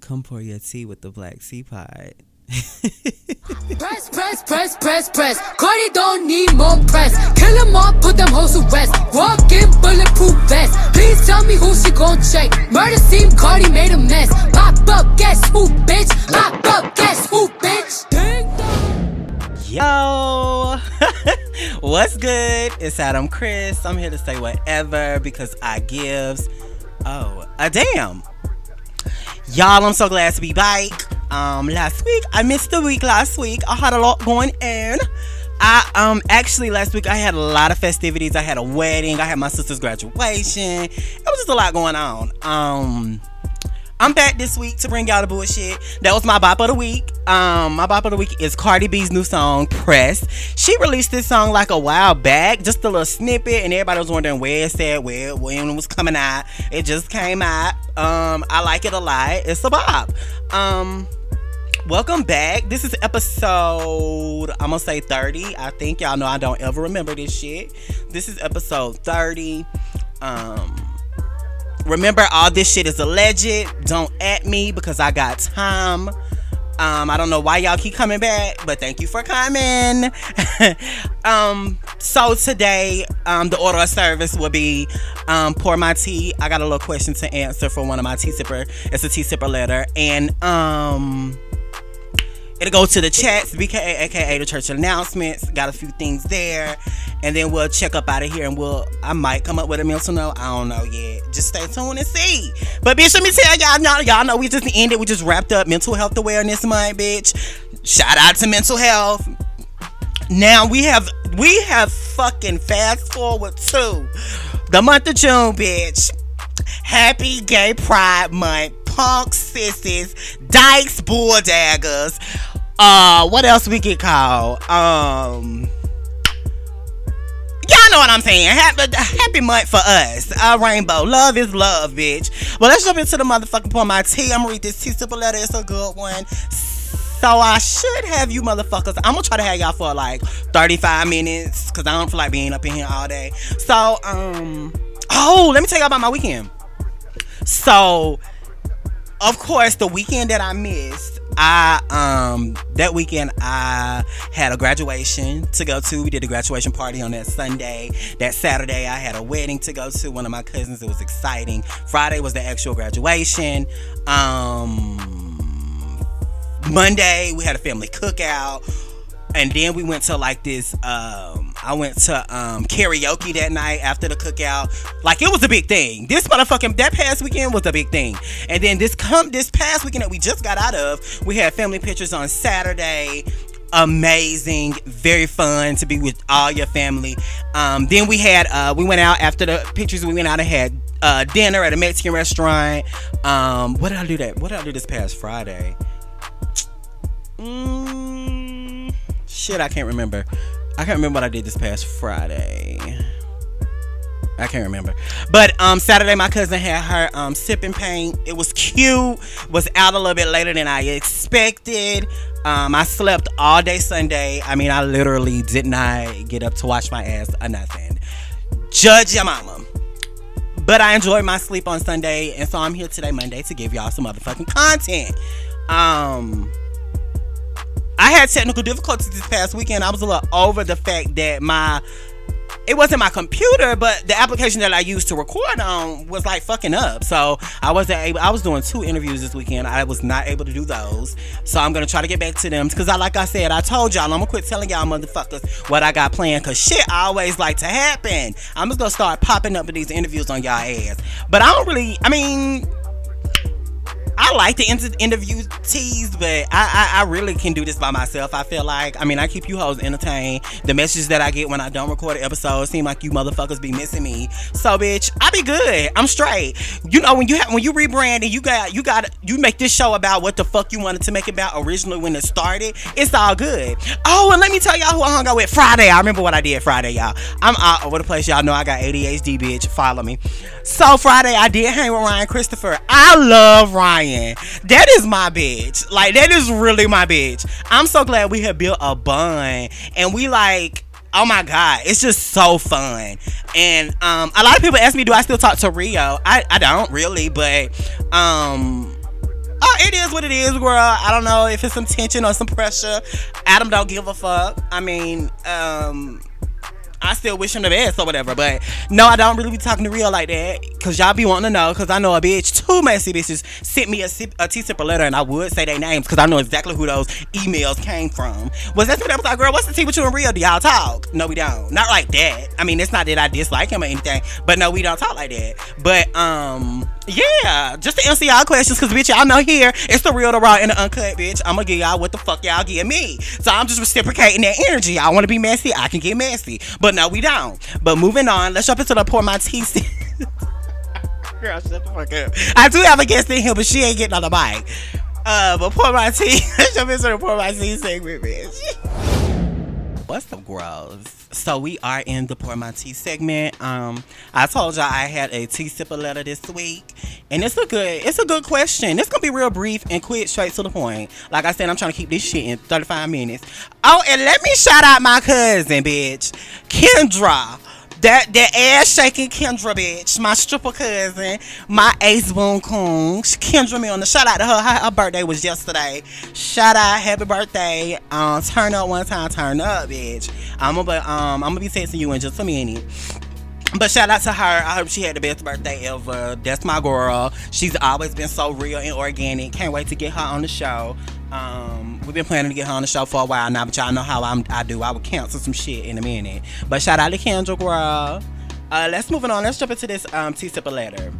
Come pour your tea with the black Seapot. Press, press, press, press, press. Cardi don't need more press. Kill them all, put them hoes to rest. Walk in bulletproof vest. Please tell me who she gon' check. Murder scene, Cardi made a mess. Pop up, guess who, bitch? Pop up, guess who, bitch? Yo, what's good? It's Adam Chris. I'm here to say whatever because I gives. Oh, a damn. Y'all, I'm so glad to be back. Um, last week I missed the week. Last week I had a lot going in. I um actually last week I had a lot of festivities. I had a wedding. I had my sister's graduation. It was just a lot going on. Um. I'm back this week to bring y'all the bullshit. That was my bop of the week. Um, my bop of the week is Cardi B's new song, Press. She released this song like a while back, just a little snippet, and everybody was wondering where it's where when it was coming out. It just came out. Um, I like it a lot. It's a bop. Um, welcome back. This is episode, I'm gonna say 30. I think y'all know I don't ever remember this shit. This is episode 30. Um, remember all this shit is alleged. Don't at me because i got time. Um i don't know why y'all keep coming back but thank you for coming. Um so today um the order of service will be um pour my tea. I got a little question to answer for one of my tea sipper. It's a tea sipper letter. And um It'll go to the chats, BKA, aka the church announcements. Got a few things there, and then we'll check up out of here, and we'll. I might come up with a mental note. I don't know yet. Just stay tuned and see. But bitch, let me tell y'all, y'all, y'all know we just ended. We just wrapped up Mental Health Awareness Month, bitch. Shout out to mental health. Now we have we have fucking fast forward to the month of June, bitch. Happy Gay Pride Month. Punk sissies, dykes, bulldaggers. Uh, what else we get called? Um, y'all know what I'm saying. Happy, happy month for us. Uh, rainbow. Love is love, bitch. Well, let's jump into the motherfucking pour my tea. I'm gonna read this tea simple letter. It's a good one. So I should have you motherfuckers. I'm gonna try to have y'all for like 35 minutes because I don't feel like being up in here all day. So, um, oh, let me tell y'all about my weekend. So, of course, the weekend that I missed, I um that weekend I had a graduation to go to. We did a graduation party on that Sunday. That Saturday I had a wedding to go to. One of my cousins. It was exciting. Friday was the actual graduation. Um Monday we had a family cookout. And then we went to like this um I went to um karaoke that night after the cookout. Like it was a big thing. This motherfucking that past weekend was a big thing. And then this come this past weekend that we just got out of, we had family pictures on Saturday. Amazing, very fun to be with all your family. Um, then we had uh, we went out after the pictures. We went out and had uh, dinner at a Mexican restaurant. Um, what did I do that? What did I do this past Friday? Mm, shit, I can't remember. I can't remember what I did this past Friday. I can't remember. But um Saturday my cousin had her um sipping paint. It was cute. Was out a little bit later than I expected. Um I slept all day Sunday. I mean I literally did not get up to wash my ass or nothing. Judge your mama. But I enjoyed my sleep on Sunday and so I'm here today Monday to give y'all some motherfucking content. Um I had technical difficulties this past weekend. I was a little over the fact that my it wasn't my computer, but the application that I used to record on was like fucking up. So I wasn't able. I was doing two interviews this weekend. I was not able to do those. So I'm gonna try to get back to them because I, like I said, I told y'all I'm gonna quit telling y'all motherfuckers what I got planned because shit always like to happen. I'm just gonna start popping up with these interviews on y'all ass. But I don't really. I mean. I like to inter- interview teas, but I, I, I really can do this by myself. I feel like I mean I keep you hoes entertained. The messages that I get when I don't record an episode seem like you motherfuckers be missing me. So bitch, I be good. I'm straight. You know when you have when you rebrand and you got you got you make this show about what the fuck you wanted to make it about originally when it started. It's all good. Oh, and let me tell y'all who I hung out with Friday. I remember what I did Friday, y'all. I'm all over the place. Y'all know I got ADHD, bitch. Follow me. So Friday I did hang with Ryan Christopher. I love Ryan. That is my bitch. Like that is really my bitch. I'm so glad we have built a bond and we like oh my god, it's just so fun. And um, a lot of people ask me, do I still talk to Rio? I, I don't really, but um, oh, it is what it is, girl. I don't know if it's some tension or some pressure. Adam don't give a fuck. I mean, um I still wish him the best or whatever. But no, I don't really be talking to real like that. Cause y'all be wanting to know. Cause I know a bitch, two messy bitches sent me a, a T-Sipper letter and I would say their names. Cause I know exactly who those emails came from. Was that what I was like, girl, what's the tea with you and real? Do y'all talk? No, we don't. Not like that. I mean, it's not that I dislike him or anything. But no, we don't talk like that. But um yeah, just to answer y'all questions, cause bitch, y'all know here it's the real, the raw, and the uncut, bitch. I'm gonna give y'all what the fuck y'all give me. So I'm just reciprocating that energy. I want to be messy, I can get messy, but no, we don't. But moving on, let's jump into the pour my tea. Girl, shut the fuck up. I do have a guest in here, but she ain't getting on the mic. Uh, but pour my tea. let's jump into the pour my tea segment, bitch. What's up, girls? so we are in the pour my tea segment. Um, I told y'all I had a tea sipper letter this week, and it's a good, it's a good question. It's gonna be real brief and quick, straight to the point. Like I said, I'm trying to keep this shit in 35 minutes. Oh, and let me shout out my cousin, bitch, Kendra. That that ass shaking Kendra bitch, my stripper cousin, my ace. Kendra me on the shout out to her. her. Her birthday was yesterday. Shout out, happy birthday. Um, turn up one time, turn up, bitch. I'm gonna um I'm gonna be texting you in just a minute. But shout out to her. I hope she had the best birthday ever. That's my girl. She's always been so real and organic. Can't wait to get her on the show. Um, we've been planning to get her on the show for a while now, but y'all know how I'm, I do. I will cancel some shit in a minute. But shout out to Kendra, girl. Uh, let's move on. Let's jump into this um, tea sipper letter.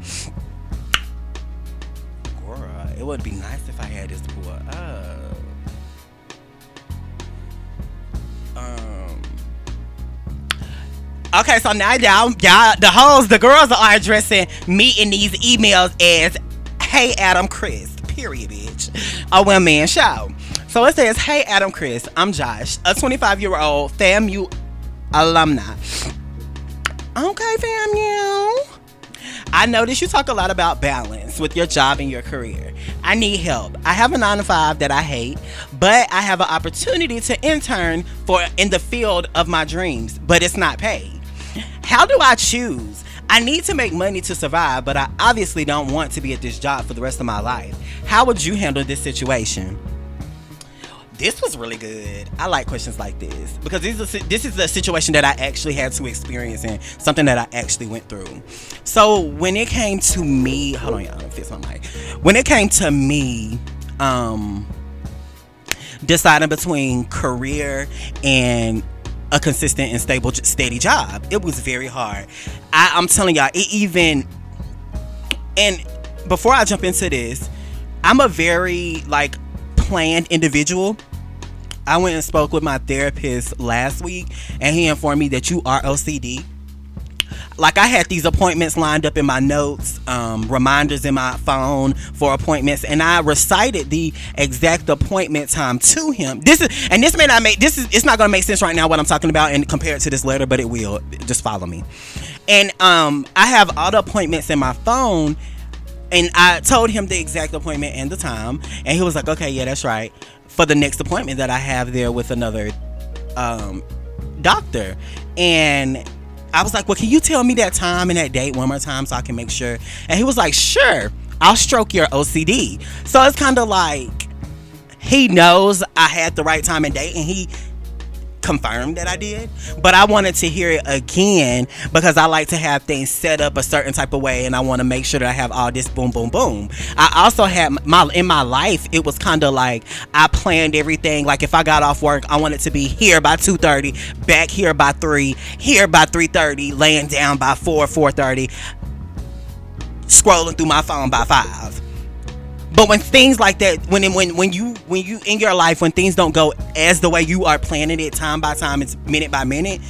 Girl, it would be nice if I had this pulled up. Um. Okay, so now y'all, y'all, the hoes, the girls are addressing me in these emails as, "Hey Adam, Chris." Period, bitch. A one man show. So it says, Hey, Adam Chris, I'm Josh, a 25 year old FAMU alumni. Okay, FAMU. I notice you talk a lot about balance with your job and your career. I need help. I have a 9 to 5 that I hate, but I have an opportunity to intern for in the field of my dreams, but it's not paid. How do I choose? I need to make money to survive, but I obviously don't want to be at this job for the rest of my life. How would you handle this situation? This was really good. I like questions like this because this is a, this is a situation that I actually had to experience and something that I actually went through. So when it came to me, hold on, y'all, fix my mic. When it came to me, um, deciding between career and a consistent and stable, steady job. It was very hard. I, I'm telling y'all, it even. And before I jump into this, I'm a very like planned individual. I went and spoke with my therapist last week, and he informed me that you are OCD like I had these appointments lined up in my notes, um, reminders in my phone for appointments, and I recited the exact appointment time to him. This is, and this may not make this is it's not gonna make sense right now what I'm talking about and compare it to this letter, but it will. Just follow me. And um, I have all the appointments in my phone, and I told him the exact appointment and the time, and he was like, "Okay, yeah, that's right." For the next appointment that I have there with another um, doctor, and I was like, well, can you tell me that time and that date one more time so I can make sure? And he was like, sure, I'll stroke your OCD. So it's kind of like he knows I had the right time and date and he confirmed that I did, but I wanted to hear it again because I like to have things set up a certain type of way and I want to make sure that I have all this boom boom boom. I also had my in my life it was kind of like I planned everything like if I got off work I wanted to be here by 2:30, back here by 3, here by 3:30, laying down by 4 4:30, scrolling through my phone by 5 but when things like that, when when when you when you in your life when things don't go as the way you are planning it time by time, it's minute by minute,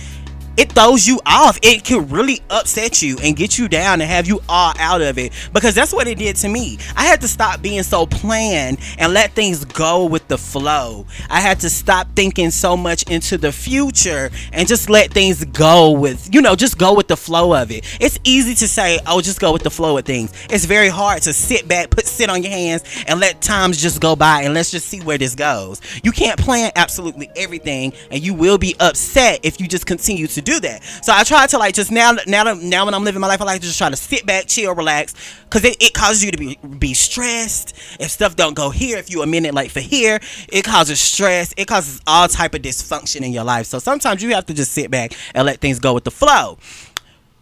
it throws you off. It can really upset you and get you down and have you all out of it because that's what it did to me. I had to stop being so planned and let things go with the flow. I had to stop thinking so much into the future and just let things go with, you know, just go with the flow of it. It's easy to say, "Oh, just go with the flow of things." It's very hard to sit back, put sit on your hands and let times just go by and let's just see where this goes. You can't plan absolutely everything and you will be upset if you just continue to do that. So I try to like just now now now when I'm living my life, I like to just try to sit back, chill, relax, because it, it causes you to be be stressed. If stuff don't go here, if you a minute late for here, it causes stress. It causes all type of dysfunction in your life. So sometimes you have to just sit back and let things go with the flow.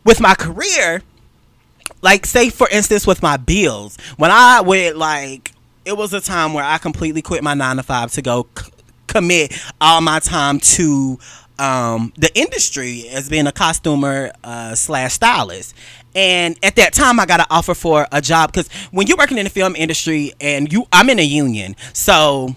With my career, like say for instance with my bills, when I would like it was a time where I completely quit my nine to five to go c- commit all my time to um, the industry as being a costumer uh, slash stylist. And at that time, I got an offer for a job because when you're working in the film industry and you, I'm in a union, so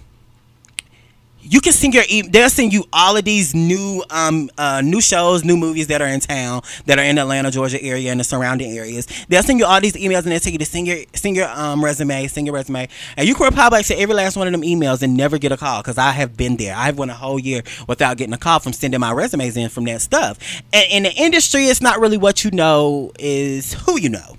you can send your e- they'll send you all of these new um uh, new shows new movies that are in town that are in the atlanta georgia area and the surrounding areas. They'll send you all these emails and they'll tell you to send your send your um resume send your resume. And you can probably to every last one of them emails and never get a call because i have been there. I've went a whole year without getting a call from sending my resumes in from that stuff. And in the industry it's not really what you know is who you know.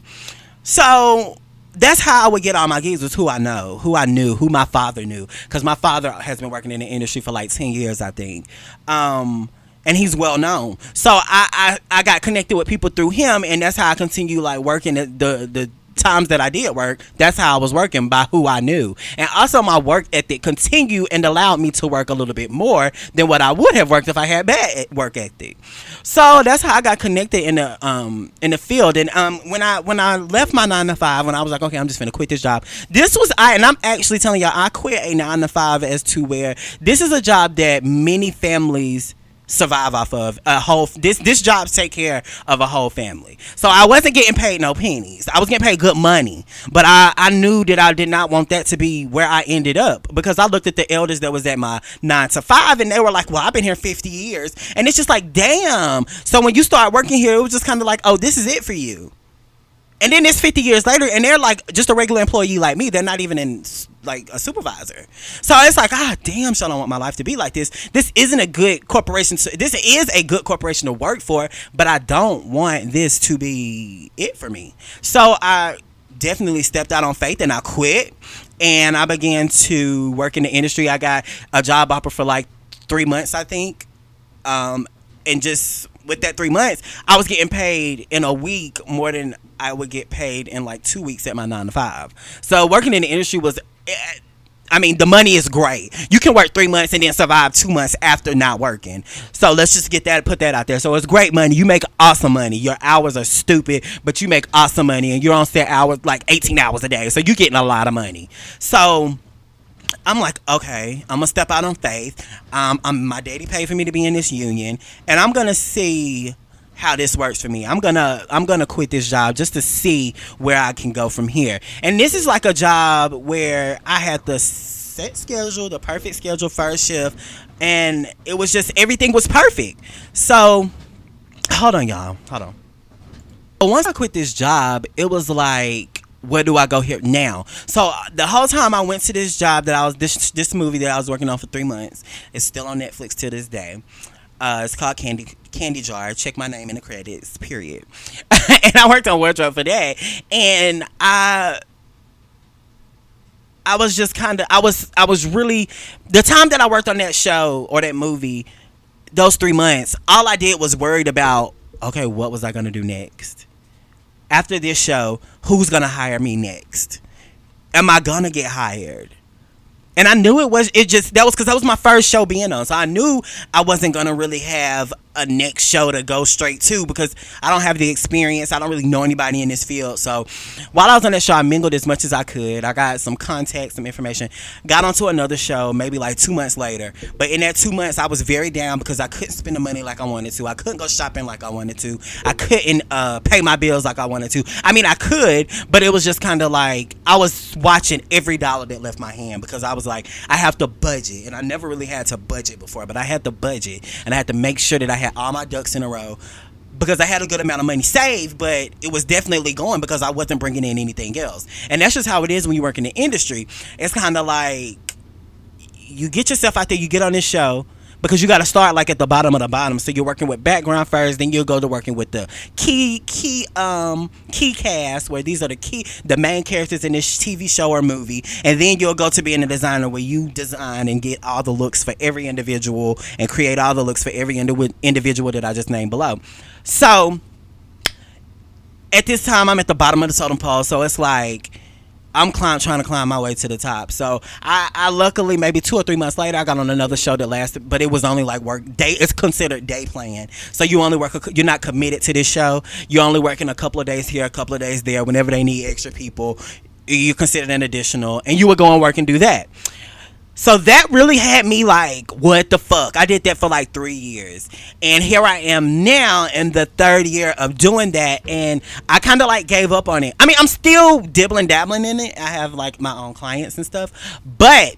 So that's how I would get all my gigs was who I know, who I knew, who my father knew, because my father has been working in the industry for like ten years, I think. Um, and he's well known. So I, I I got connected with people through him, and that's how I continue like working the the, the times that I did work, that's how I was working by who I knew. And also my work ethic continued and allowed me to work a little bit more than what I would have worked if I had bad work ethic. So that's how I got connected in the um in the field. And um when I when I left my nine to five, when I was like, okay, I'm just gonna quit this job. This was I and I'm actually telling y'all I quit a nine to five as to where this is a job that many families survive off of a whole this this job take care of a whole family. So i wasn't getting paid no pennies. I was getting paid good money but i i knew that i did not want that to be where i ended up because i looked at the elders that was at my nine to five and they were like well i've been here 50 years. And it's just like damn. So when you start working here it was just kind of like oh this is it for you and then it's 50 years later and they're like just a regular employee like me. They're not even in like a supervisor. So it's like ah damn so i don't want my life to be like this. This isn't a good corporation to, this is a good corporation to work for but i don't want this to be it for me. So i definitely stepped out on faith and i quit and i began to work in the industry. I got a job offer for like three months i think um, and just with that three months, I was getting paid in a week more than I would get paid in like two weeks at my nine to five. So working in the industry was. eh, I mean, the money is great. You can work three months and then survive two months after not working. So let's just get that, put that out there. So it's great money. You make awesome money. Your hours are stupid, but you make awesome money, and you're on set hours like 18 hours a day. So you're getting a lot of money. So I'm like, okay, I'm gonna step out on faith. Um, I'm, my daddy paid for me to be in this union, and I'm gonna see how this works for me. I'm gonna I'm gonna quit this job just to see where I can go from here. And this is like a job where I had the set schedule, the perfect schedule, first shift, and it was just everything was perfect. So, hold on, y'all, hold on. But once I quit this job, it was like, where do I go here now? So uh, the whole time I went to this job that I was this this movie that I was working on for three months. It's still on Netflix to this day. Uh, it's called Candy Candy Jar. Check my name in the credits. Period. and I worked on wardrobe for that, and I. I was just kind of I was I was really the time that I worked on that show or that movie those 3 months all I did was worried about okay what was I going to do next after this show, who's gonna hire me next? Am I gonna get hired? And I knew it was it just that was because that was my first show being on, so I knew I wasn't gonna really have a next show to go straight to because I don't have the experience. I don't really know anybody in this field. So while I was on that show, I mingled as much as I could. I got some contacts, some information. Got onto another show maybe like two months later. But in that two months, I was very down because I couldn't spend the money like I wanted to. I couldn't go shopping like I wanted to. I couldn't uh, pay my bills like I wanted to. I mean, I could, but it was just kind of like I was watching every dollar that left my hand because I was like, I have to budget, and I never really had to budget before, but I had to budget, and I had to make sure that I had had all my ducks in a row because I had a good amount of money saved, but it was definitely going because I wasn't bringing in anything else. And that's just how it is when you work in the industry. It's kind of like you get yourself out there, you get on this show, because you got to start like at the bottom of the bottom. So you're working with background first, then you'll go to working with the key key um key cast where these are the key the main characters in this TV show or movie, and then you'll go to being a designer where you design and get all the looks for every individual and create all the looks for every indi- individual that I just named below. So at this time, I'm at the bottom of the totem pole, so it's like I'm climb, trying to climb my way to the top. So I, I luckily maybe two or three months later I got on another show that lasted, but it was only like work day. It's considered day playing. So you only work. You're not committed to this show. You're only working a couple of days here, a couple of days there. Whenever they need extra people, you consider an additional, and you would go and work and do that. So that really had me like, what the fuck? I did that for like three years. And here I am now in the third year of doing that. And I kind of like gave up on it. I mean, I'm still dibbling, dabbling in it. I have like my own clients and stuff. But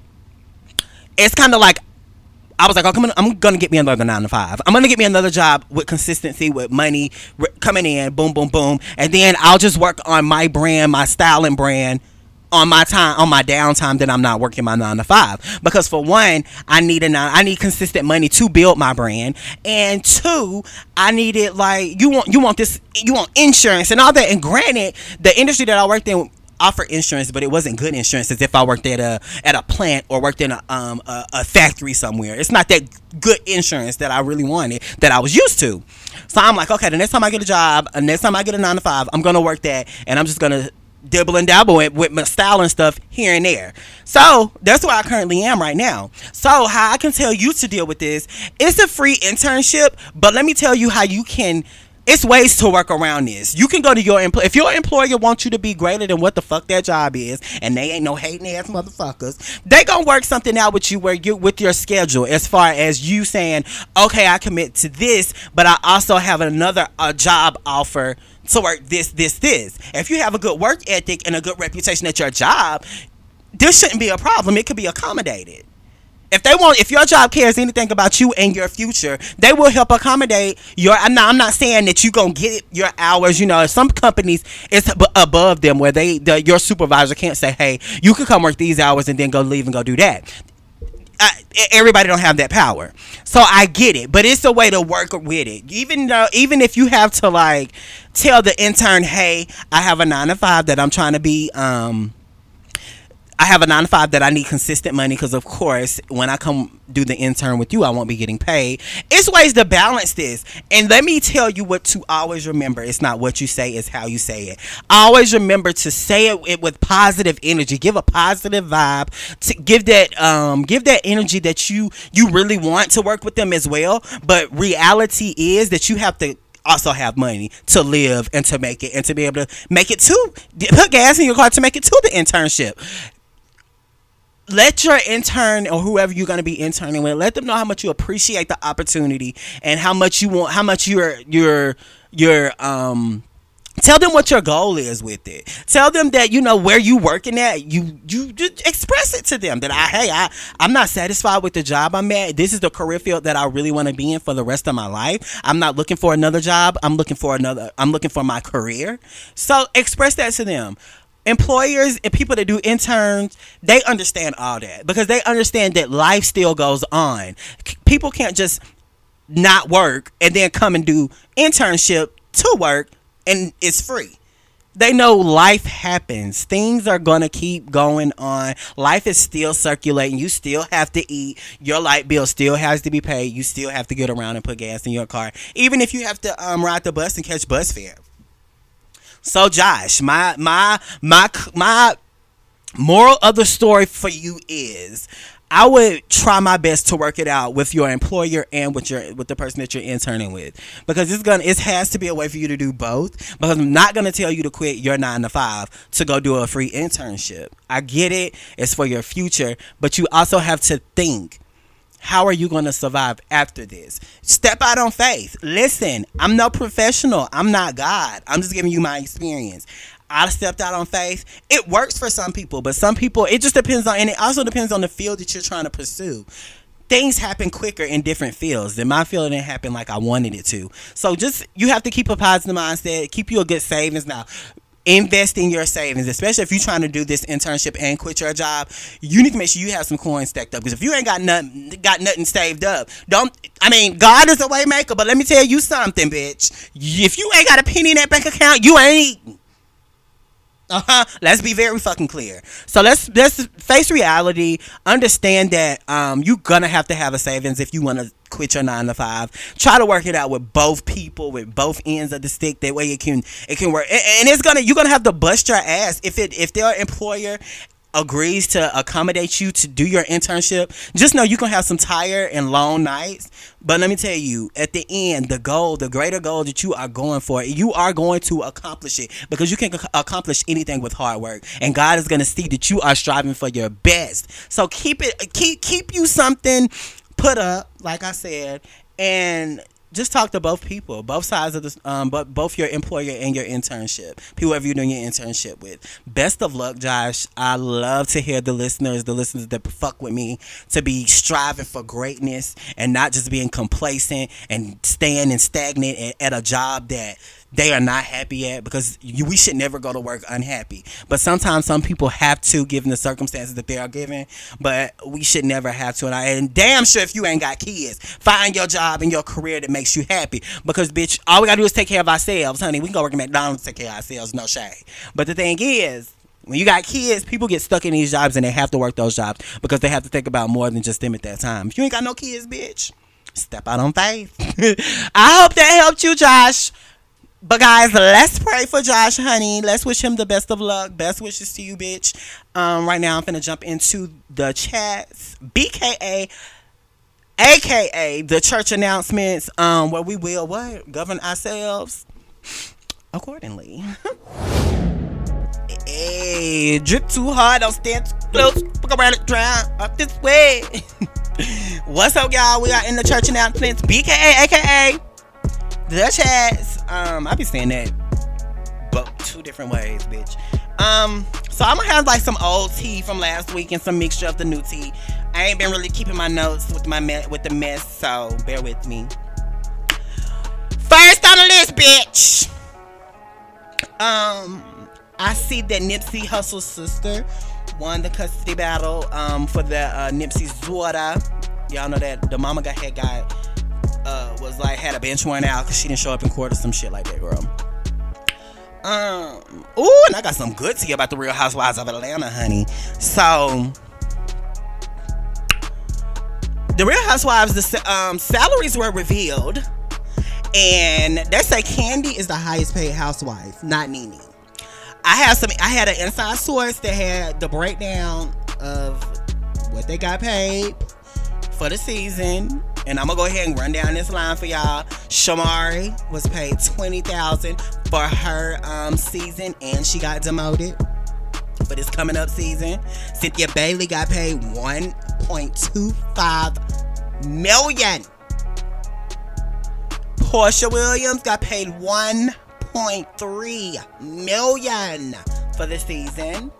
it's kind of like, I was like, oh, come on, I'm gonna get me another nine to five. I'm gonna get me another job with consistency, with money coming in, boom, boom, boom, and then I'll just work on my brand, my styling brand, on my time on my downtime that I'm not working my nine to five. Because for one, I need a nine, I need consistent money to build my brand, and two, I needed like you want you want this you want insurance and all that. And granted, the industry that I worked in offer insurance, but it wasn't good insurance as if I worked at a at a plant or worked in a um a, a, factory somewhere. It's not that good insurance that I really wanted that I was used to. So I'm like, okay, the next time I get a job, the next time I get a nine to five, I'm gonna work that, and I'm just gonna dibble and dabble with, with my style and stuff here and there. So that's where I currently am right now. So how I can tell you to deal with this, it's a free internship, but let me tell you how you can it's ways to work around this. You can go to your employer. If your employer wants you to be greater than what the fuck their job is, and they ain't no hating ass motherfuckers, they gonna work something out with you where you with your schedule as far as you saying, okay, I commit to this, but I also have another a job offer to work this, this, this. If you have a good work ethic and a good reputation at your job, this shouldn't be a problem. It could be accommodated. If they want, if your job cares anything about you and your future, they will help accommodate your. I'm not, I'm not saying that you gonna get your hours. You know, some companies it's above them where they, the, your supervisor can't say, "Hey, you can come work these hours and then go leave and go do that." I, everybody don't have that power. So I get it, but it's a way to work with it. Even though, even if you have to like tell the intern, "Hey, I have a nine to five that I'm trying to be um I have a nine to five that I need consistent money because, of course, when I come do the intern with you, I won't be getting paid. It's ways to balance this. And let me tell you what to always remember it's not what you say, it's how you say it. Always remember to say it with positive energy. Give a positive vibe. To give that um give that energy that you you really want to work with them as well. But reality is that you have to also have money to live and to make it and to be able to make it to put gas in your car to make it to the internship let your intern or whoever you're going to be interning with let them know how much you appreciate the opportunity and how much you want how much you're you're you're um tell them what your goal is with it. Tell them that you know where you working at you you just express it to them that i hey i i'm not satisfied with the job i'm at. This is the career field that i really want to be in for the rest of my life. I'm not looking for another job. I'm looking for another i'm looking for my career. So express that to them employers and people that do interns they understand all that because they understand that life still goes on. People can't just not work and then come and do internship to work and it's free. They know life happens. Things are going to keep going on. Life is still circulating. You still have to eat. Your light bill still has to be paid. You still have to get around and put gas in your car even if you have to um, ride the bus and catch bus fare so Josh, my my my my moral of the story for you is I would try my best to work it out with your employer and with your with the person that you're interning with. Because it's gonna it has to be a way for you to do both. Because I'm not gonna tell you to quit your nine to five to go do a free internship. I get it, it's for your future, but you also have to think how are you going to survive after this? Step out on faith. Listen, I'm no professional. I'm not God. I'm just giving you my experience. I stepped out on faith. It works for some people, but some people, it just depends on, and it also depends on the field that you're trying to pursue. things happen quicker in different fields. In my field, didn't happen like I wanted it to. So just you have to keep a positive mindset. Keep you a good savings now invest in your savings, especially if you're trying to do this internship and quit your job. You need to make sure you have some coins stacked up because if you ain't got nothing, got nothing saved up, don't. I mean, God is a way maker, but let me tell you something, bitch. If you ain't got a penny in that bank account, you ain't eating. Uh huh. Let's be very fucking clear. So let's let's face reality. Understand that um you're gonna have to have a savings if you want to quit your nine to five. Try to work it out with both people, with both ends of the stick. That way it can it can work. And, and it's gonna you're gonna have to bust your ass if it if their employer agrees to accommodate you to do your internship, just know you can have some tired and long nights. But let me tell you, at the end, the goal, the greater goal that you are going for, you are going to accomplish it because you can accomplish anything with hard work, and God is going to see that you are striving for your best. So keep it, keep keep you something put up, like I said, and just talk to both people, both sides of the, um, but both your employer and your internship, whoever you're doing your internship with. Best of luck, Josh. I love to hear the listeners, the listeners that fuck with me, to be striving for greatness and not just being complacent and staying and stagnant at a job that they are not happy at because you, we should never go to work unhappy. But sometimes some people have to, given the circumstances that they are given. But we should never have to. And, I, and damn sure if you ain't got kids, find your job and your career that makes you happy. Because bitch, all we gotta do is take care of ourselves, honey. We can go work at McDonald's, take care of ourselves, no shame. But the thing is. When you got kids, people get stuck in these jobs and they have to work those jobs because they have to think about more than just them at that time. If you ain't got no kids, bitch, step out on faith. I hope that helped you, Josh. But guys, let's pray for Josh, honey. Let's wish him the best of luck. Best wishes to you, bitch. Um, right now I'm gonna jump into the chats. BKA aka the church announcements, um, where we will what? Govern ourselves accordingly. hey, drip too hard, don't stand too close. Look around it, drown up this way. What's up, y'all? We are in the church announcements. BKA aka the chats. Um, I be saying that, but two different ways, bitch. Um, so I'm gonna have like some old tea from last week and some mixture of the new tea. I ain't been really keeping my notes with my me- with the mess, so bear with me. First on the list, bitch. Um, I see that Nipsey Hussle's sister won the custody battle um, for the uh, Nipsey's daughter. Y'all know that the mama got had got uh, was like had a bench warrant because she didn't show up in court or some shit like that, girl. Um, ooh, and I got some good tea about the Real Housewives of Atlanta, honey. So, the Real Housewives, the um, salaries were revealed, and they say Kandi is the highest paid housewife, not Nene. I have some. I had an inside source that had the breakdown of what they got paid for the season and I'm gonna go ahead and run down this line for y'all. Shamari was paid twenty thousand for her um, season, and she got demoted for this coming up season. Cynthia Bailey got paid one point two five million. Porsha Williams got paid one point three million for the season.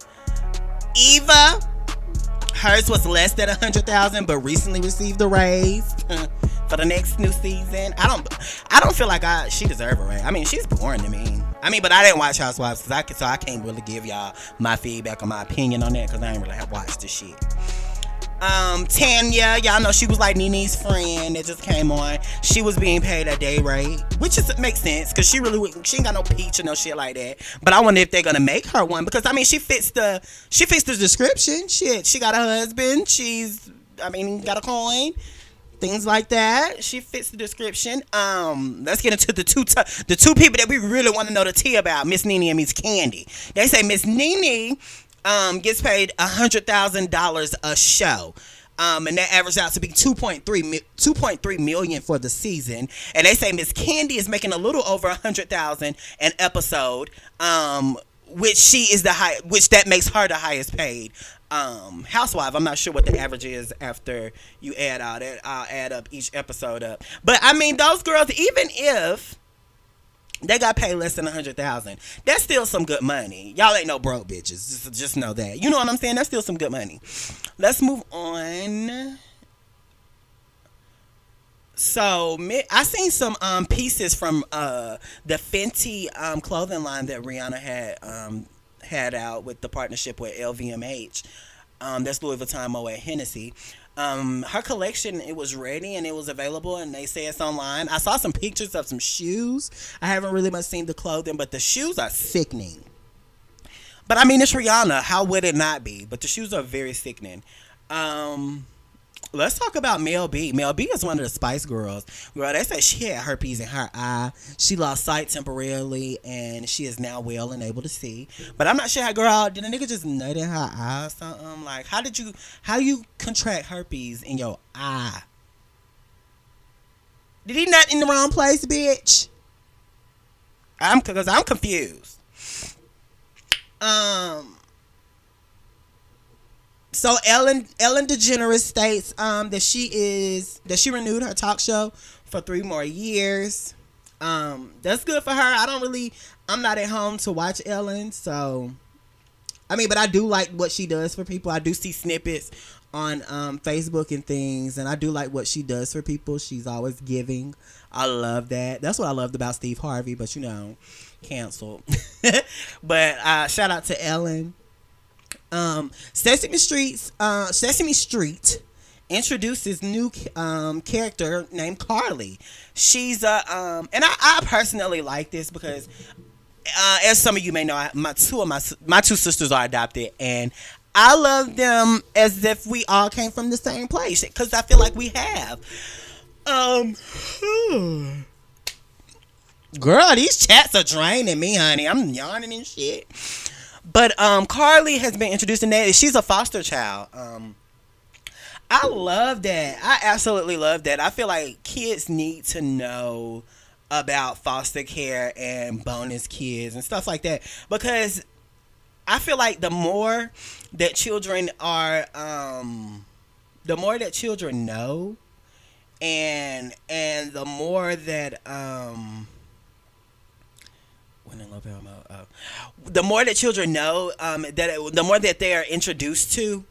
Eva Hers was less than a hundred thousand, but recently received a raise for the next new season. I don't, I don't feel like I she deserve a raise. I mean, she's boring to me. I mean, but I didn't watch Housewives I so I can't really give y'all my feedback or my opinion on that because I ain't really have watched the shit. Um, Tanya, y'all know she was like Nene's friend that just came on. She was being paid a day rate, which is makes sense because she really she ain't got no peach or no shit like that. But I wonder if they're gonna make her one because I mean she fits the she fits the description. Shit, she got a husband. She's I mean got a coin. Things like that. She fits the description. Um, let's get into the two t- the two people that we really want to know the tea about, Miss Nene and Miss Kandi. They say Miss Nene um, gets paid hundred thousand dollars a show. Um, and that averages out to be 2.3, 2.3 million for the season. And they say Miss Kandi is making a little over a hundred thousand an episode, um, which she is the high, which that makes her the highest paid um, housewife. I'm not sure what the average is after you add all that. I'll add up each episode up. But I mean, those girls, even if they got paid less than a hundred thousand. That's still some good money. Y'all ain't no broke bitches. Just, just know that. You know what I'm saying? That's still some good money. Let's move on. So I seen some um, pieces from uh, the Fenty um, clothing line that Rihanna had um, had out with the partnership with LVMH. Um, that's Louis Vuitton Moet Hennessy. Um, her collection it was ready and it was available and they say it's online. I saw some pictures of some shoes. I haven't really much seen the clothing, but the shoes are sickening. But I mean, it's Rihanna. How would it not be? But the shoes are very sickening. Um, Let's talk about Mel B. Mel B is one of the Spice Girls. Girl, they said she had herpes in her eye. She lost sight temporarily, and she is now well and able to see. But I'm not sure how, girl, did a nigga just nut in her eye or something? Like, how did you, how you contract herpes in your eye? Did he nut in the wrong place, bitch? I'm, because I'm confused. Um, so Ellen Ellen DeGeneres states um, that she is that she renewed her talk show for three more years. Um, that's good for her. I don't really I'm not at home to watch Ellen, so I mean, but I do like what she does for people. I do see snippets on um, Facebook and things, and I do like what she does for people. She's always giving. I love that. That's what I loved about Steve Harvey, but you know, canceled. but uh, shout out to Ellen. Um, Sesame Street's uh, Sesame Street introduces new um, character named Karli. She's a um, and I, I personally like this because uh, as some of you may know, my two of my my two sisters are adopted, and I love them as if we all came from the same place because I feel like we have. Um, girl, these chats are draining me, honey. I'm yawning and shit. But um, Karli has been introduced in that. She's a foster child. Um, I love that. I absolutely love that. I feel like kids need to know about foster care and bonus kids and stuff like that because I feel like the more that children are, um, the more that children know, and and the more that um when in love uh, the more that children know um, that it, the more that they are introduced to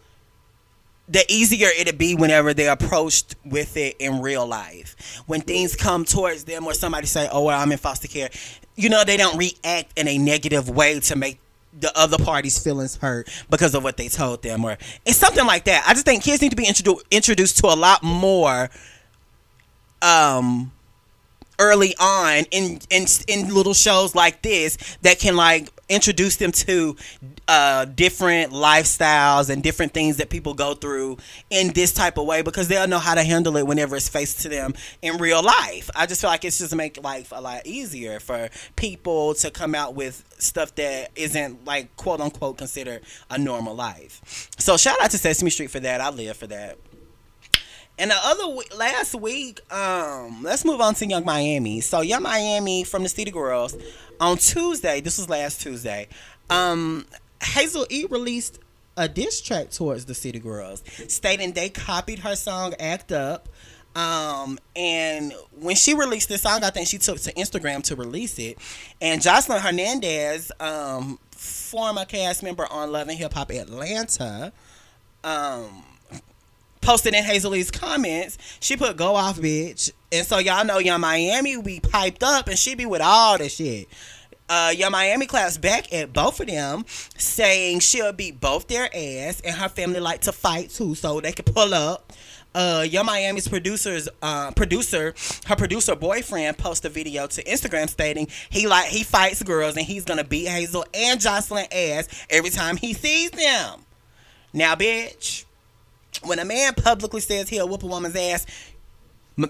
the easier it'll be whenever they're approached with it in real life. When things come towards them or somebody say oh well i'm in foster care you know they don't react in a negative way to make the other party's feelings hurt because of what they told them or it's something like that. I just think kids need to be introdu- introduced to a lot more um early on in in in little shows like this that can like introduce them to uh, different lifestyles and different things that people go through in this type of way because they'll know how to handle it whenever it's faced to them in real life. I just feel like it's just make life a lot easier for people to come out with stuff that isn't like quote unquote considered a normal life. So shout out to Sesame Street for that. I live for that. And the other last week, um, let's move on to Yung Miami. So Yung Miami from the City Girls on Tuesday. This was last Tuesday. Um, Hazel E released a diss track towards the City Girls, stating they copied her song "Act Up." Um, and when she released this song, I think she took to Instagram to release it. And Jocelyn Hernandez, um, former cast member on Love and Hip Hop Atlanta, um, posted in Hazel comments, she put "Go off, bitch," and so y'all know Yung Miami be piped up, and she be with all the shit. Uh, Yung Miami class back at both of them, saying she'll beat both their ass, and her family like to fight too, so they can pull up. Uh, Yung Miami's producers, uh, producer, her producer boyfriend, post a video to Instagram stating he like he fights girls and he's gonna beat Hazel and Jocelyn ass every time he sees them. Now, bitch, when a man publicly says he'll whoop a woman's ass,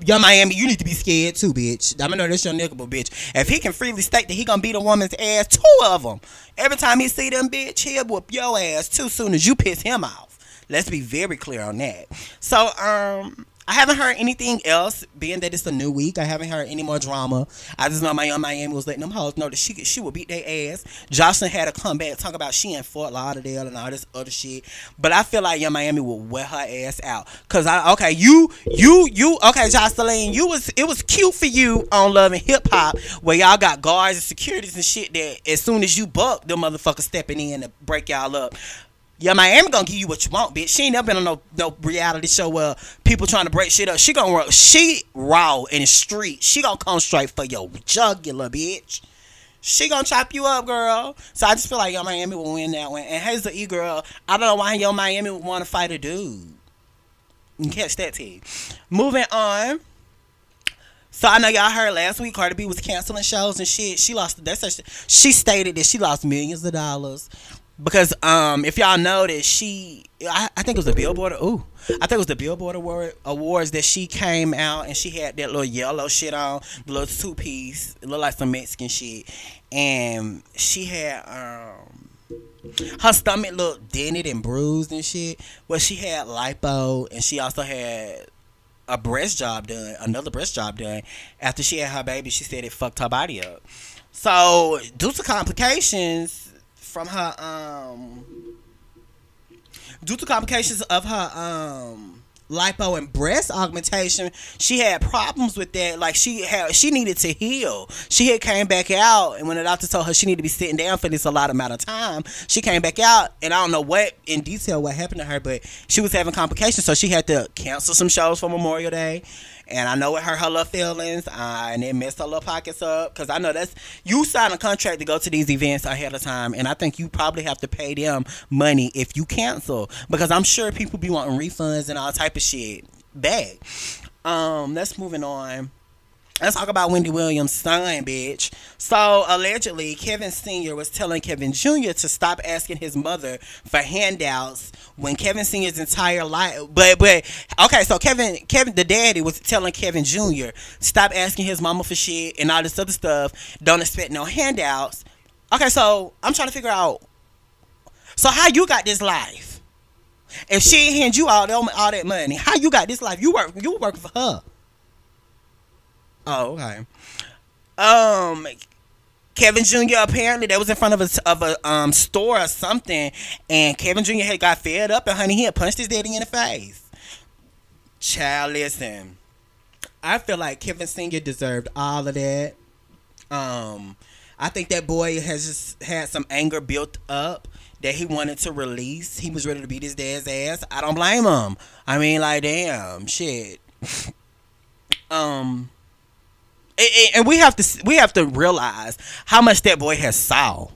Yung Miami, you need to be scared too, bitch. I'ma know this your nigga, but bitch, if he can freely state that he gonna beat a woman's ass, two of them, every time he see them, bitch, he'll whoop your ass too soon as you piss him off. Let's be very clear on that. So, um, I haven't heard anything else, being that it's a new week. I haven't heard any more drama. I just know my Yung Miami was letting them hoes know that she she would beat their ass. Jocelyn had to come back talk about she in Fort Lauderdale and all this other shit. But I feel like Yung Miami will wear her ass out. Cause I okay, you you you okay, Jocelyn you was it was cute for you on Love and Hip Hop where y'all got guards and securities and shit that as soon as you buck, the motherfuckers stepping in to break y'all up. Yeah, Miami gonna give you what you want, bitch. She ain't never been on no no reality show where people trying to break shit up. She gonna work. She raw in the street. She gonna come straight for your jugular, bitch. She gonna chop you up, girl. So I just feel like Yung Miami will win that one. And Hazel E girl, I don't know why Yung Miami would want to fight a dude. You catch that T. Moving on. So I know y'all heard last week Cardi B was canceling shows and shit. She lost. That's she stated that she lost millions of dollars because um if y'all that she I, I think it was the Billboard ooh I think it was the Billboard Award awards that she came out and she had that little yellow shit on the little two piece it looked like some Mexican shit. And she had um her stomach looked dented and bruised and shit well she had lipo and she also had a breast job done another breast job done. After she had her baby she said it fucked her body up. So due to complications from her um due to complications of her um lipo and breast augmentation she had problems with that. Like she had she needed to heal. She had came back out and when the doctor told her she needed to be sitting down for this a lot amount of time she came back out and i don't know what in detail what happened to her but she was having complications so she had to cancel some shows for memorial day and I know it hurt her little feelings, uh, and it messed her little pockets up. Cause I know that's you sign a contract to go to these events ahead of time, and I think you probably have to pay them money if you cancel, because I'm sure people be wanting refunds and all type of shit back. Um, let's moving on. Let's talk about Wendy Williams' son, bitch. So allegedly, Kevin Sr. was telling Kevin Jr. to stop asking his mother for handouts when Kevin Sr.'s entire life. But but okay, so Kevin Kevin the daddy was telling Kevin Jr. stop asking his mama for shit and all this other stuff. Don't expect no handouts. Okay, so I'm trying to figure out. So how you got this life? If she hand you all all that money, how you got this life? You work you working for her. Oh, okay. Um, Kevin Jr. apparently that was in front of a of a um store or something, and Kevin Jr. had got fed up, and honey, he had punched his daddy in the face. Child, listen, I feel like Kevin Sr. deserved all of that. Um, I think that boy has just had some anger built up that he wanted to release. He was ready to beat his dad's ass. I don't blame him. I mean, like, damn, shit. um and we have to we have to realize how much that boy has saw.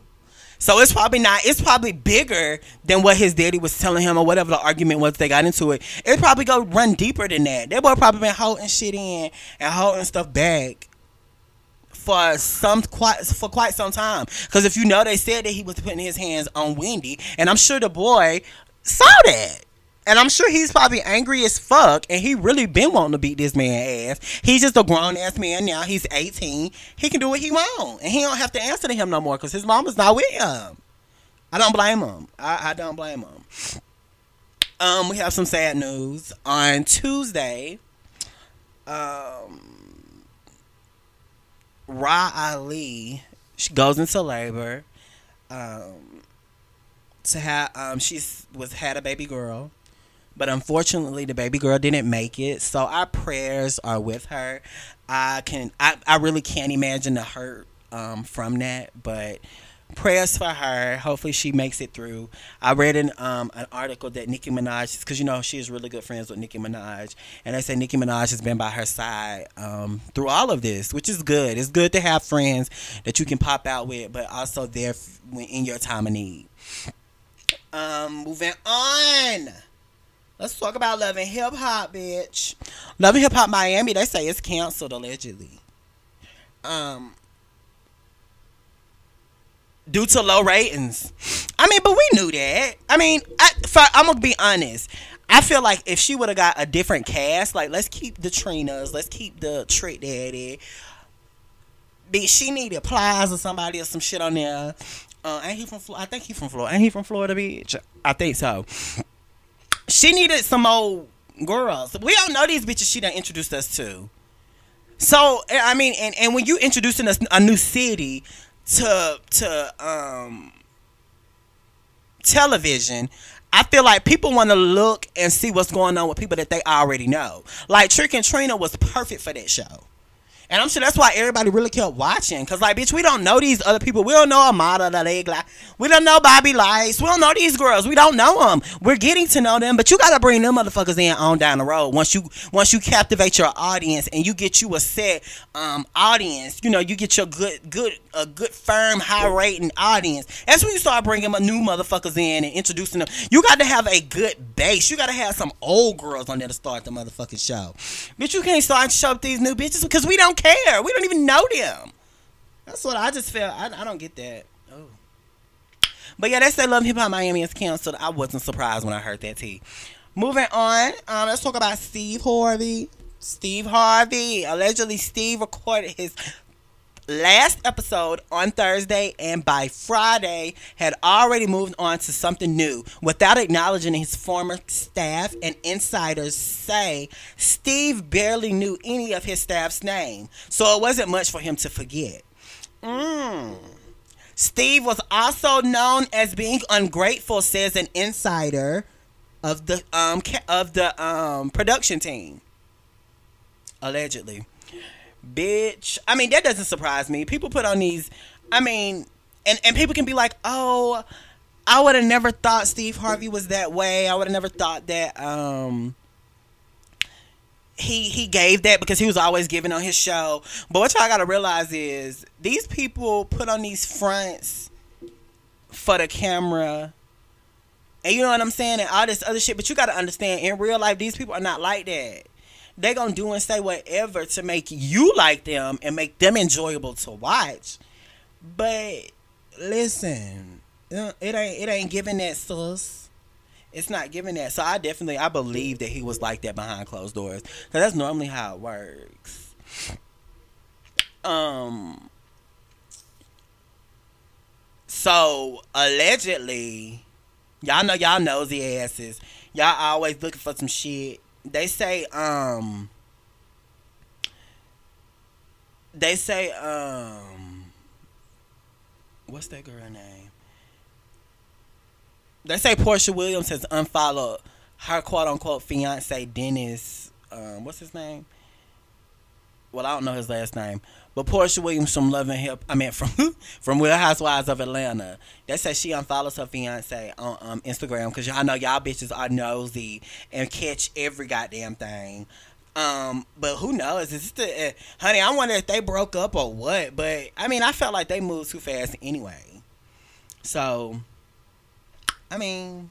So it's probably not. It's probably bigger than what his daddy was telling him, or whatever the argument was. They got into it. It probably go run deeper than that. That boy probably been holding shit in and holding stuff back for some quite for quite some time. Because if you know, they said that he was putting his hands on Wendy, and I'm sure the boy saw that. And I'm sure he's probably angry as fuck, and he really been wanting to beat this man ass. He's just a grown ass man now. He's 18. He can do what he want, and he don't have to answer to him no more because his mama's not with him. I don't blame him. I, I don't blame him. Um, we have some sad news on Tuesday. Um, Rah Ali, she goes into labor. Um, to have um, she's was had a baby girl but unfortunately, the baby girl didn't make it. So our prayers are with her. I can, I, I really can't imagine the hurt um, from that, but prayers for her. Hopefully, she makes it through. I read an um, an article that Nicki Minaj, because you know she is really good friends with Nicki Minaj, and they say Nicki Minaj has been by her side um, through all of this, which is good. It's good to have friends that you can pop out with, but also there when in your time of need. Um, moving on. Let's talk about Love and Hip Hop, bitch. Love and Hip Hop Miami, they say it's canceled allegedly. Um, due to low ratings. I mean, but we knew that. I mean, I, I'm gonna be honest. I feel like if she would have got a different cast, like let's keep the Trinas, let's keep the Trick Daddy. But she needed Plies or somebody or some shit on there. Uh, ain't he from Florida? I think he from Florida. Ain't he from Florida, bitch? I think so. She needed some old girls. We don't know these bitches she done introduced us to. So I mean, and, and when you introducing us a new city to to um television, I feel like people want to look and see what's going on with people that they already know. Like Trick and Trina was perfect for that show. And I'm sure that's why everybody really kept watching. Cause like, bitch, we don't know these other people. We don't know Amada the leg like we don't know Bobby Lytes. We don't know these girls. We don't know them. We're getting to know them, but you gotta bring them motherfuckers in on down the road. Once you once you captivate your audience and you get you a set um audience, you know, you get your good good a good firm high rating audience. That's when you start bringing new motherfuckers in and introducing them. You got to have a good base. You got to have some old girls on there to start the motherfucking show. Bitch, you can't start show up these new bitches because we don't care. We don't even know them. That's what I just feel. I, I don't get that. Oh. But yeah, they said Love Hip Hop Miami is canceled. I wasn't surprised when I heard that T. Moving on, um, let's talk about Steve Harvey. Steve Harvey. Allegedly, Steve recorded his last episode on Thursday and by Friday had already moved on to something new without acknowledging his former staff and insiders say Steve barely knew any of his staff's name so it wasn't much for him to forget. Mm. Steve was also known as being ungrateful says an insider of the um of the um production team allegedly bitch. I mean, that doesn't surprise me. People put on these, I mean, and, and people can be like, oh, I would have never thought Steve Harvey was that way. I would have never thought that um he he gave that because he was always giving on his show. But what y'all gotta realize is these people put on these fronts for the camera. And you know what I'm saying? And all this other shit. But you gotta understand in real life, these people are not like that they gonna do and say whatever to make you like them and make them enjoyable to watch. But listen, it ain't it ain't giving that sus. It's not giving that. So I definitely I believe that he was like that behind closed doors. Cause that's normally how it works. Um. So allegedly, y'all know y'all nosy asses. Y'all always looking for some shit they say um they say um what's that girl name? They say Porsha Williams has unfollowed her quote unquote fiance Dennis um what's his name? Well, I don't know his last name, but Porsha Williams from Love and Hip, I mean from from Real Housewives of Atlanta. They said she unfollows her fiance on um, Instagram because y'all know y'all bitches are nosy and catch every goddamn thing. Um, but who knows? Is the uh, honey? I wonder if they broke up or what. But I mean, I felt like they moved too fast anyway. So, I mean,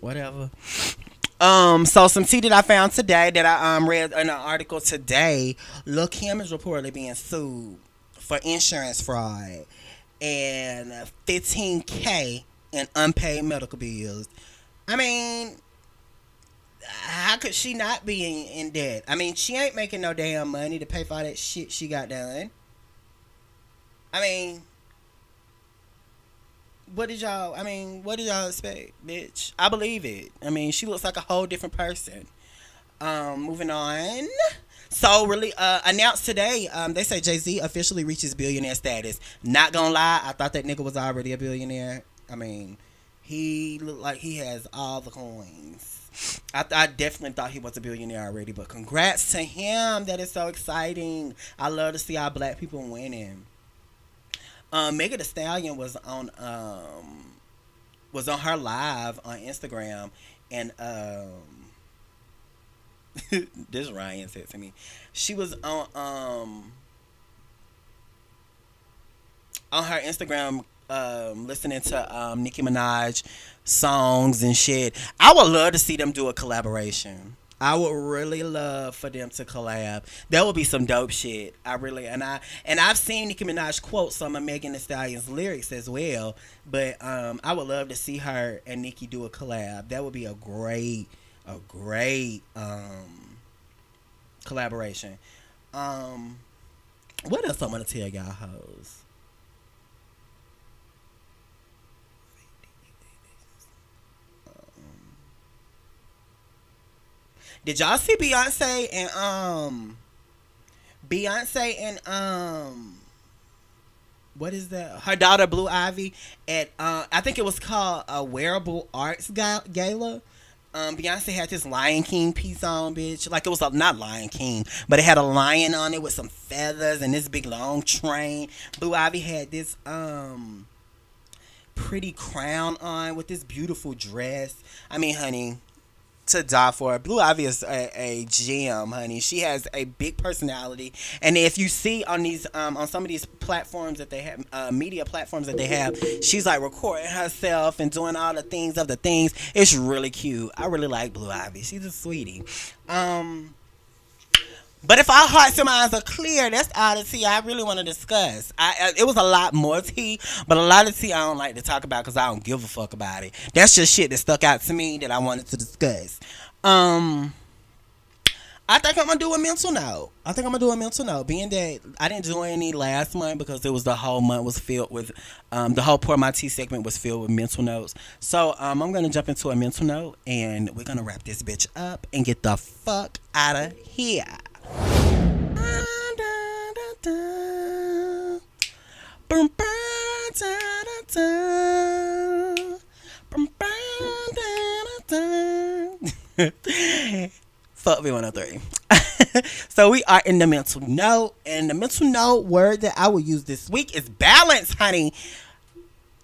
whatever. Um, so some tea that I found today that I um read in an article today. Lil Kim is reportedly being sued for insurance fraud and 15k in unpaid medical bills. I mean, how could she not be in, in debt? I mean, she ain't making no damn money to pay for all that shit she got done. I mean, what did y'all? I mean, what did y'all expect, bitch? I believe it. I mean, she looks like a whole different person. Um, moving on. So really, uh, announced today, um, they say Jay Z officially reaches billionaire status. Not gonna lie, I thought that nigga was already a billionaire. I mean, he looked like he has all the coins. I, I definitely thought he was a billionaire already, but congrats to him. That is so exciting. I love to see our black people winning. Um, Megan Thee Stallion was on um was on her live on Instagram, and um, this Ryan said to me, she was on um on her Instagram um, listening to um, Nicki Minaj songs and shit. I would love to see them do a collaboration. I would really love for them to collab. That would be some dope shit. I really and I and I've seen Nicki Minaj quote some of Megan Thee Stallion's lyrics as well. But um, I would love to see her and Nicki do a collab. That would be a great, a great um, collaboration. Um, what else I'm gonna tell y'all hoes? Did y'all see Beyonce and um Beyonce and um what is that? Her daughter Blue Ivy at uh I think it was called a wearable arts gala. Um, Beyonce had this Lion King piece on, bitch. Like it was a, not Lion King, but it had a lion on it with some feathers and this big long train. Blue Ivy had this um pretty crown on with this beautiful dress. I mean, honey, to die for. Blue Ivy is a, a gem, honey. She has a big personality, and if you see on these um, on some of these platforms that they have, uh, media platforms that they have, she's like recording herself and doing all the things of the things. It's really cute. I really like Blue Ivy. She's a sweetie. Um, but if our hearts and minds are clear, that's all the tea I really want to discuss. I, I, it was a lot more tea, but a lot of tea I don't like to talk about because I don't give a fuck about it. That's just shit that stuck out to me that I wanted to discuss. Um, I think I'm gonna do a mental note. I think I'm gonna do a mental note, being that I didn't do any last month because it was the whole month was filled with, um, the whole pour my tea segment was filled with mental notes. So um, I'm gonna jump into a mental note, and we're gonna wrap this bitch up and get the fuck out of here. Fuck V103. so we are in the mental note, and the mental note word that I will use this week is balance, honey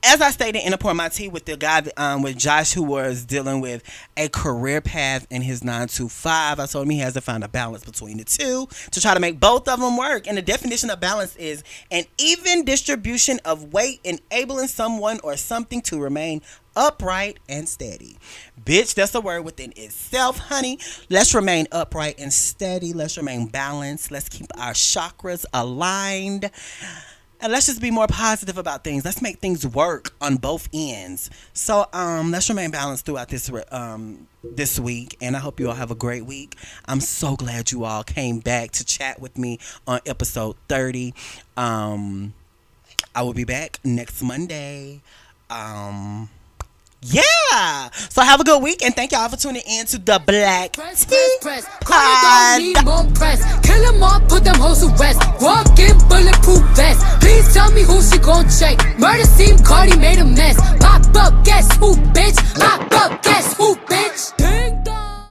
as I stated in a pour my tea with the guy um, with Josh who was dealing with a career path in his 925, I told him he has to find a balance between the two to try to make both of them work. And the definition of balance is an even distribution of weight enabling someone or something to remain upright and steady. Bitch, that's a word within itself, honey. Let's remain upright and steady. Let's remain balanced. Let's keep our chakras aligned and let's just be more positive about things. Let's make things work on both ends. So um, let's remain balanced throughout this um, this week, and I hope you all have a great week. I'm so glad you all came back to chat with me on episode 30. Um, I will be back next Monday. Um, yeah. So have a good week and thank y'all for tuning in to the Black press, Tea press, press. Pod. Need more press. Kill them all, put them hoes to rest. Walk in bulletproof vest. Please tell me who she gon' check. Murder scene, Cardi made a mess. Pop up, guess who, bitch? Pop up, guess who, bitch?